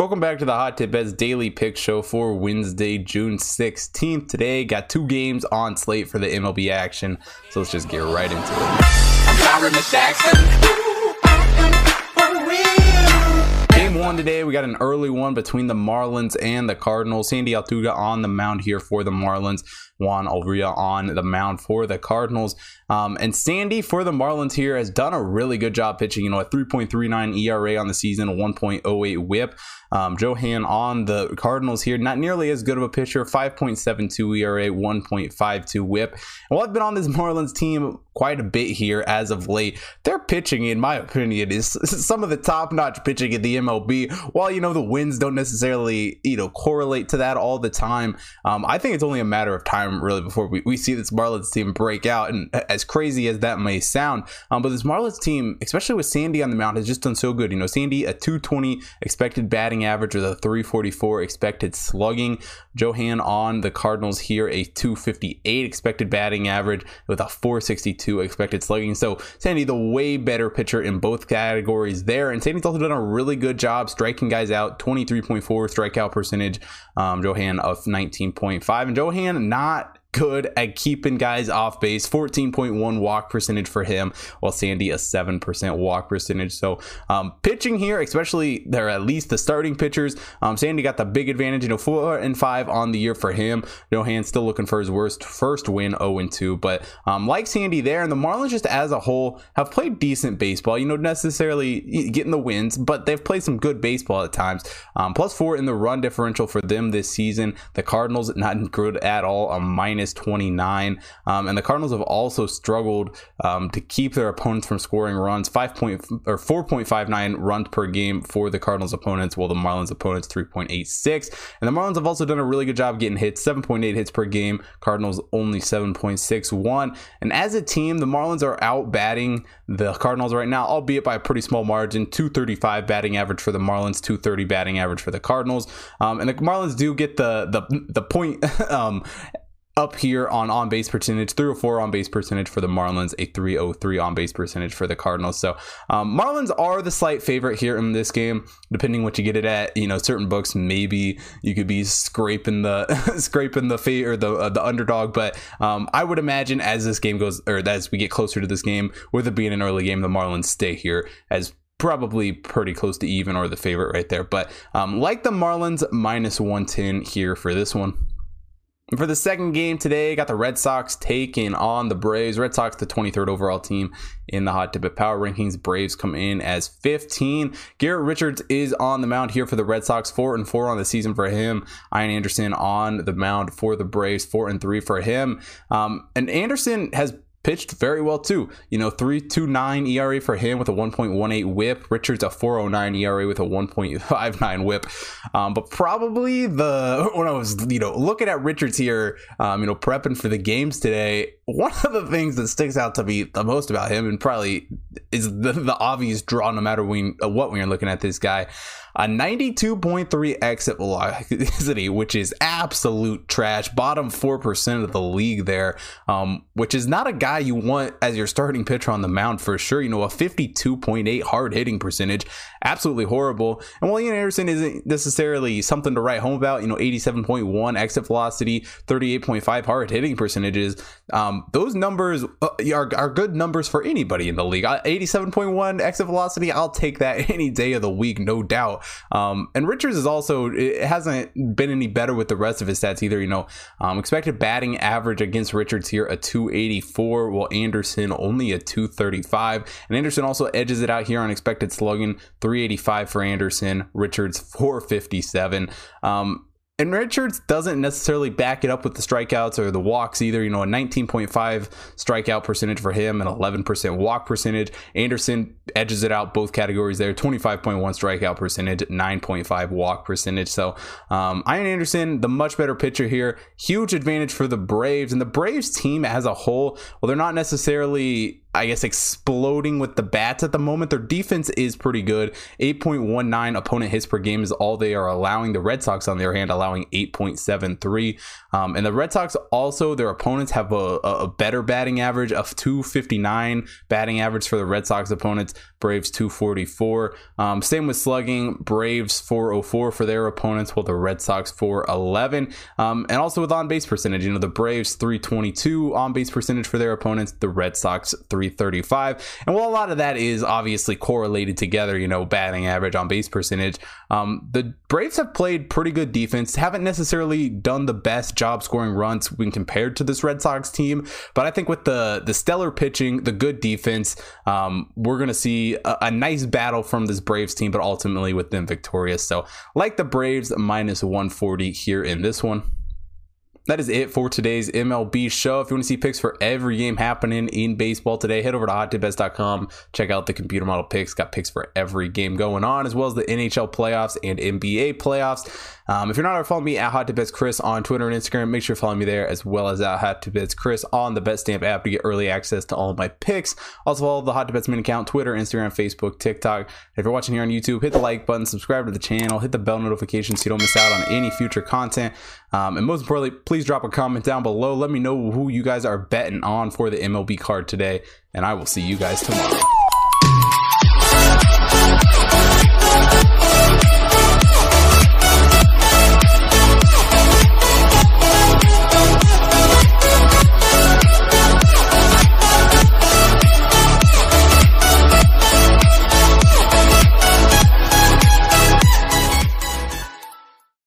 Welcome back to the Hot Tip Bets Daily Pick Show for Wednesday, June 16th. Today, got two games on slate for the MLB action, so let's just get right into it. Today, we got an early one between the Marlins and the Cardinals. Sandy Alcantara on the mound here for the Marlins. Johan Oviedo on the mound for the Cardinals. Um, and Sandy for the Marlins here has done a really good job pitching. You know, a 3.39 ERA on the season, a 1.08 WHIP. Um, Johan on the Cardinals here, not nearly as good of a pitcher, 5.72 ERA, 1.52 WHIP. And while I've been on this Marlins team quite a bit here as of late, their pitching, in my opinion, is some of the top-notch pitching in the MLB. While you know the wins don't necessarily you know correlate to that all the time, um, I think it's only a matter of time really before we, we see this Marlins team break out. And as crazy as that may sound, um, but this Marlins team, especially with Sandy on the mound, has just done so good. You know, Sandy a 220 expected batting average with a 344 expected slugging. Johan on the Cardinals here, a 258 expected batting average with a 462 expected slugging. So Sandy, the way better pitcher in both categories there. And Sandy's also done a really good job striking guys out, 23.4 strikeout percentage. Um, Johan of 19.5. And Johan not good at keeping guys off base. 14.1 walk percentage for him while sandy a 7% walk percentage. So um, pitching here especially they're at least the starting pitchers. Um, sandy got the big advantage you know four and five on the year for him. Johan still looking for his worst first win 0 and 2 but um, like sandy there and the marlins just as a whole have played decent baseball you know necessarily getting the wins but they've played some good baseball at times. Um, plus four in the run differential for them this season. The cardinals not good at all a minus minus 29. Um, and the Cardinals have also struggled um, to keep their opponents from scoring runs, 5 point, or 4.59 runs per game for the Cardinals opponents, while the Marlins opponents 3.86. And the Marlins have also done a really good job getting hits, 7.8 hits per game. Cardinals only 7.61. And as a team, the Marlins are out batting the Cardinals right now, albeit by a pretty small margin. 235 batting average for the Marlins, 230 batting average for the Cardinals. Um, and the Marlins do get the the the point um, up here on on base percentage 304 on base percentage for the marlins a 303 on base percentage for the cardinals. So um, marlins are the slight favorite here in this game. Depending what you get it at you know certain books maybe you could be scraping the scraping the fate or the uh, the underdog. But um, i would imagine as this game goes or as we get closer to this game with it being an early game the marlins stay here as probably pretty close to even or the favorite right there. But um, like the marlins minus 110 here for this one for the second game today, got the Red Sox taking on the Braves. Red Sox, the 23rd overall team in the Hot Tip Power Rankings. Braves come in as 15. Garrett Richards is on the mound here for the Red Sox, 4 and 4 on the season for him. Ian Anderson on the mound for the Braves, 4 and 3 for him. Um, and Anderson has pitched very well too. You know, 3.29 ERA for him with a 1.18 whip. Richards a 4.09 ERA with a 1.59 whip. Um, but probably the when I was you know looking at Richards here, um, you know, prepping for the games today, one of the things that sticks out to me the most about him, and probably is the, the obvious draw, no matter when, what when you're looking at this guy a 92.3 exit velocity, which is absolute trash. Bottom 4% of the league there, um, which is not a guy you want as your starting pitcher on the mound for sure. You know, a 52.8 hard hitting percentage, absolutely horrible. And while Ian Anderson isn't necessarily something to write home about, you know, 87.1 exit velocity, 38.5 hard hitting percentages, um, those numbers uh, are, are good numbers for anybody in the league. 87.1 exit velocity, I'll take that any day of the week, no doubt. Um, and Richards is also it hasn't been any better with the rest of his stats either. You know, um, expected batting average against Richards here a 284, while Anderson only a 235. And Anderson also edges it out here on expected slugging 385 for Anderson, Richards 457. Um, and Richards doesn't necessarily back it up with the strikeouts or the walks either. You know, a 19.5 strikeout percentage for him, an 11% walk percentage. Anderson edges it out both categories there 25.1 strikeout percentage, 9.5 walk percentage. So, um, Ian Anderson, the much better pitcher here. Huge advantage for the Braves. And the Braves team as a whole, well, they're not necessarily I guess, exploding with the bats at the moment. Their defense is pretty good. 8.19 opponent hits per game is all they are allowing. The Red Sox, on their hand, allowing 8.73. Um, and the Red Sox also, their opponents have a, a better batting average of 259 batting average for the Red Sox opponents. Braves 244. Um, same with slugging. Braves 404 for their opponents, while the Red Sox 411. Um, and also with on base percentage, you know, the Braves 322 on base percentage for their opponents, the Red Sox 335. And while a lot of that is obviously correlated together, you know, batting average on base percentage, um, the Braves have played pretty good defense, haven't necessarily done the best job scoring runs when compared to this Red Sox team. But I think with the, the stellar pitching, the good defense, um, we're going to see a, a nice battle from this Braves team, but ultimately with them victorious. So, like the Braves, minus 140 here in this one that is it for today's MLB show. If you want to see picks for every game happening in baseball today, head over to hottipbets.com. Check out the computer model picks. Got picks for every game going on, as well as the NHL playoffs and NBA playoffs. Um, if you're not already following me at Hot Chris on Twitter and Instagram, make sure you're following me there as well as at Hot Chris on the BetStamp app to get early access to all of my picks. Also follow the Hot Bets main account, Twitter, Instagram, Facebook, TikTok. If you're watching here on YouTube, hit the like button, subscribe to the channel, hit the bell notification so you don't miss out on any future content. Um, and most importantly, please drop a comment down below. Let me know who you guys are betting on for the MLB card today, and I will see you guys tomorrow.